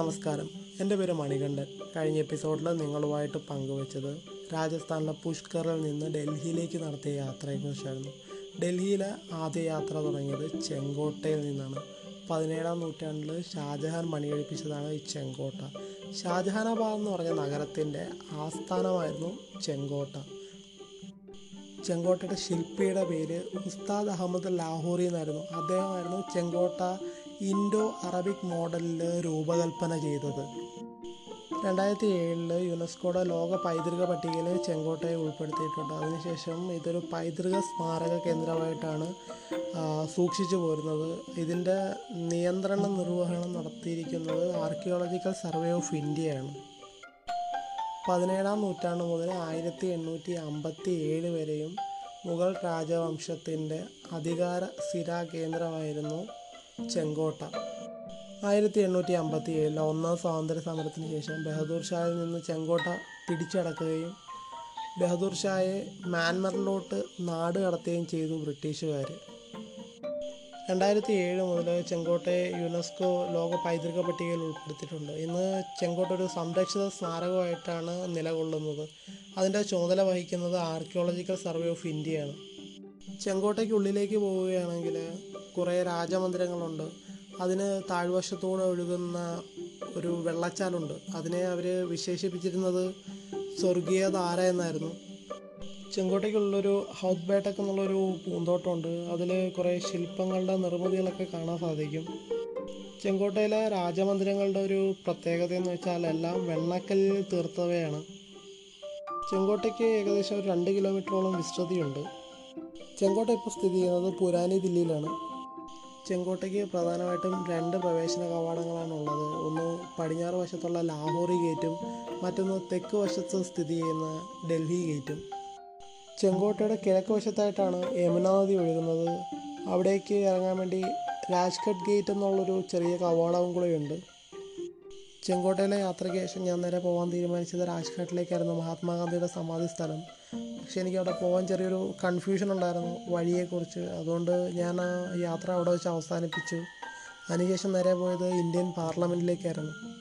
നമസ്കാരം. എന്റെ പേര് മണികണ്ഠൻ. കഴിഞ്ഞ എപ്പിസോഡിൽ നിങ്ങളുമായിട്ട് പങ്കുവച്ചത് രാജസ്ഥാനിലെ പുഷ്കറിൽ നിന്ന് ഡൽഹിയിലേക്ക് നടത്തിയ യാത്രയെക്കുറിച്ചായിരുന്നു. ഡൽഹിയിലെ ആദ്യ യാത്ര തുടങ്ങിയത് ചെങ്കോട്ടയിൽ നിന്നാണ്. പതിനേഴാം നൂറ്റാണ്ടിൽ ഷാജഹാൻ മണിയടിപ്പിച്ചതാണ് ഈ ചെങ്കോട്ട. ഷാജഹാനാബാദ് എന്ന് പറഞ്ഞ നഗരത്തിന്റെ ആസ്ഥാനമായിരുന്നു ചെങ്കോട്ട. ചെങ്കോട്ടയുടെ ശില്പിയുടെ പേര് ഉസ്താദ് അഹമ്മദ് ലാഹോറി എന്നായിരുന്നു. അദ്ദേഹമായിരുന്നു ചെങ്കോട്ട ഇൻഡോ അറബിക് മോഡലിൽ രൂപകൽപ്പന ചെയ്തത്. രണ്ടായിരത്തി ഏഴിൽ യുനെസ്കോയുടെ ലോക പൈതൃക പട്ടികയിൽ ചെങ്കോട്ടയെ ഉൾപ്പെടുത്തിയിട്ടുണ്ട്. അതിനുശേഷം ഇതൊരു പൈതൃക സ്മാരക കേന്ദ്രമായിട്ടാണ് സൂക്ഷിച്ചു പോരുന്നത്. ഇതിന്റെ നിയന്ത്രണ നിർവഹണം നടത്തിയിരിക്കുന്നത് ആർക്കിയോളജിക്കൽ സർവേ ഓഫ് ഇന്ത്യയാണ് പതിനേഴാം നൂറ്റാണ്ട് മുതൽ ആയിരത്തി എണ്ണൂറ്റി അമ്പത്തി ഏഴ് വരെയും മുഗൾ രാജവംശത്തിന്റെ അധികാര സ്ഥിരാ കേന്ദ്രമായിരുന്നു ചെങ്കോട്ട. ആയിരത്തി എണ്ണൂറ്റി അമ്പത്തി ഏഴിലെ ഒന്നാം സ്വാതന്ത്ര്യ സമരത്തിന് ശേഷം ബഹദൂർ ഷായിൽ നിന്ന് ചെങ്കോട്ട പിടിച്ചടക്കുകയും ബഹദൂർ ഷായെ മ്യാൻമറിലോട്ട് നാട് കടത്തുകയും ചെയ്തു ബ്രിട്ടീഷുകാർ രണ്ടായിരത്തി ഏഴ് മുതൽ ചെങ്കോട്ടയെ യുനെസ്കോ ലോക പൈതൃക പട്ടികയിൽ ഉൾപ്പെടുത്തിയിട്ടുണ്ട്. ഇന്ന് ചെങ്കോട്ട ഒരു സംരക്ഷിത സ്മാരകമായിട്ടാണ് നിലകൊള്ളുന്നത്. അതിന്റെ ചുമതല വഹിക്കുന്നത് ആർക്കിയോളജിക്കൽ സർവേ ഓഫ് ഇന്ത്യയാണ് ചെങ്കോട്ടയ്ക്കുള്ളിലേക്ക് പോവുകയാണെങ്കിൽ കുറേ രാജമന്ദിരങ്ങളുണ്ട്. അതിന് താഴ്വശത്തൂടെ ഒഴുകുന്ന ഒരു വെള്ളച്ചാലുണ്ട്. അതിനെ അവർ വിശേഷിപ്പിച്ചിരുന്നത് സ്വർഗീയ ധാര എന്നായിരുന്നു. ചെങ്കോട്ടയ്ക്കുള്ളൊരു ഹൗത്ത് ബേട്ടക്ക് എന്നുള്ളൊരു പൂന്തോട്ടമുണ്ട്. അതിൽ കുറേ ശില്പങ്ങളുടെ നിർമ്മിതികളൊക്കെ കാണാൻ സാധിക്കും. ചെങ്കോട്ടയിലെ രാജമന്ദിരങ്ങളുടെ ഒരു പ്രത്യേകത എന്ന് വെച്ചാൽ എല്ലാം വെണ്ണക്കല്ലിൽ തീർത്തവയാണ്. ചെങ്കോട്ടയ്ക്ക് ഏകദേശം ഒരു രണ്ട് കിലോമീറ്ററോളം വിസ്തൃതിയുണ്ട്. ചെങ്കോട്ട ഇപ്പോൾ സ്ഥിതി ചെയ്യുന്നത് പുരാനി ദില്ലിയിലാണ്. ചെങ്കോട്ടയ്ക്ക് പ്രധാനമായിട്ടും രണ്ട് പ്രവേശന കവാടങ്ങളാണ് ഉള്ളത്. ഒന്ന് പടിഞ്ഞാറ് വശത്തുള്ള ലാഹോറി ഗേറ്റും മറ്റൊന്ന് തെക്ക് വശത്ത് സ്ഥിതി ചെയ്യുന്ന ഡൽഹി ഗേറ്റും. ചെങ്കോട്ടയുടെ കിഴക്ക് വശത്തായിട്ടാണ് യമുന നദി ഒഴുകുന്നത്. അവിടേക്ക് ഇറങ്ങാൻ വേണ്ടി രാജ്ഘട്ട് ഗേറ്റ് എന്നുള്ളൊരു ചെറിയ കവാടവും കൂടെ ഉണ്ട് ചെങ്കോട്ടയിലെ യാത്രയ്ക്ക് ശേഷം ഞാൻ നേരെ പോകാൻ തീരുമാനിച്ചത് രാജ്ഘട്ടിലേക്കായിരുന്നു. മഹാത്മാഗാന്ധിയുടെ സമാധി സ്ഥലം. പക്ഷേ എനിക്ക് അവിടെ പോകാൻ ചെറിയൊരു കൺഫ്യൂഷൻ ഉണ്ടായിരുന്നു വഴിയെക്കുറിച്ച്. അതുകൊണ്ട് ഞാൻ ആ യാത്ര അവിടെ വെച്ച് അവസാനിപ്പിച്ചു. അതിനുശേഷം നേരെ പോയത് ഇന്ത്യൻ പാർലമെന്റിലേക്കായിരുന്നു